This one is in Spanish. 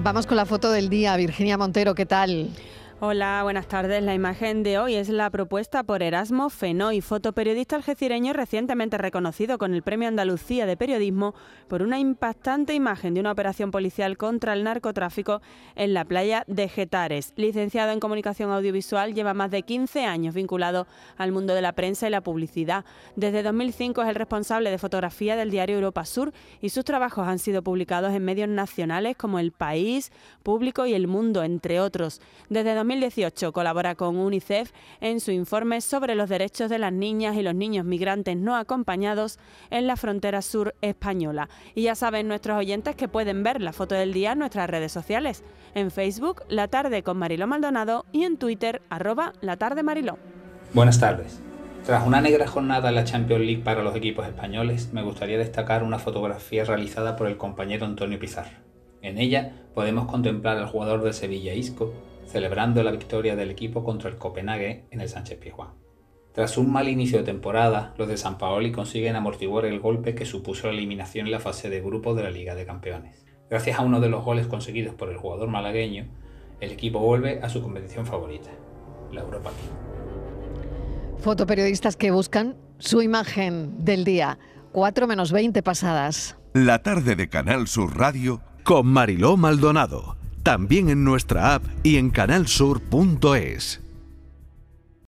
Vamos con la foto del día. Virginia Montero, ¿qué tal? Hola, buenas tardes. La imagen de hoy es la propuesta por Erasmo Fenoy, fotoperiodista algecireño recientemente reconocido con el Premio Andalucía de Periodismo por una impactante imagen de una operación policial contra el narcotráfico en la playa de Getares. Licenciado en Comunicación Audiovisual, lleva más de 15 años vinculado al mundo de la prensa y la publicidad. Desde 2005 es el responsable de fotografía del diario Europa Sur y sus trabajos han sido publicados en medios nacionales como El País, Público y El Mundo, entre otros. Desde 2018 colabora con UNICEF en su informe sobre los derechos de las niñas y los niños migrantes no acompañados en la frontera sur española. Y ya saben nuestros oyentes que pueden ver la foto del día en nuestras redes sociales. En Facebook, La Tarde con Mariló Maldonado y en Twitter, arroba La Tarde Mariló. Buenas tardes. Tras una negra jornada en la Champions League para los equipos españoles, me gustaría destacar una fotografía realizada por el compañero Antonio Pizarro. En ella podemos contemplar al jugador de Sevilla Isco celebrando la victoria del equipo contra el Copenhague en el Sánchez Pizjuán. Tras un mal inicio de temporada, los de San Paoli consiguen amortiguar el golpe que supuso la eliminación en la fase de grupo de la Liga de Campeones. Gracias a uno de los goles conseguidos por el jugador malagueño, el equipo vuelve a su competición favorita, la Europa League. Fotoperiodistas que buscan su imagen del día. 4 menos 20 pasadas. La tarde de Canal Sur Radio con Mariló Maldonado también en nuestra app y en canalsur.es.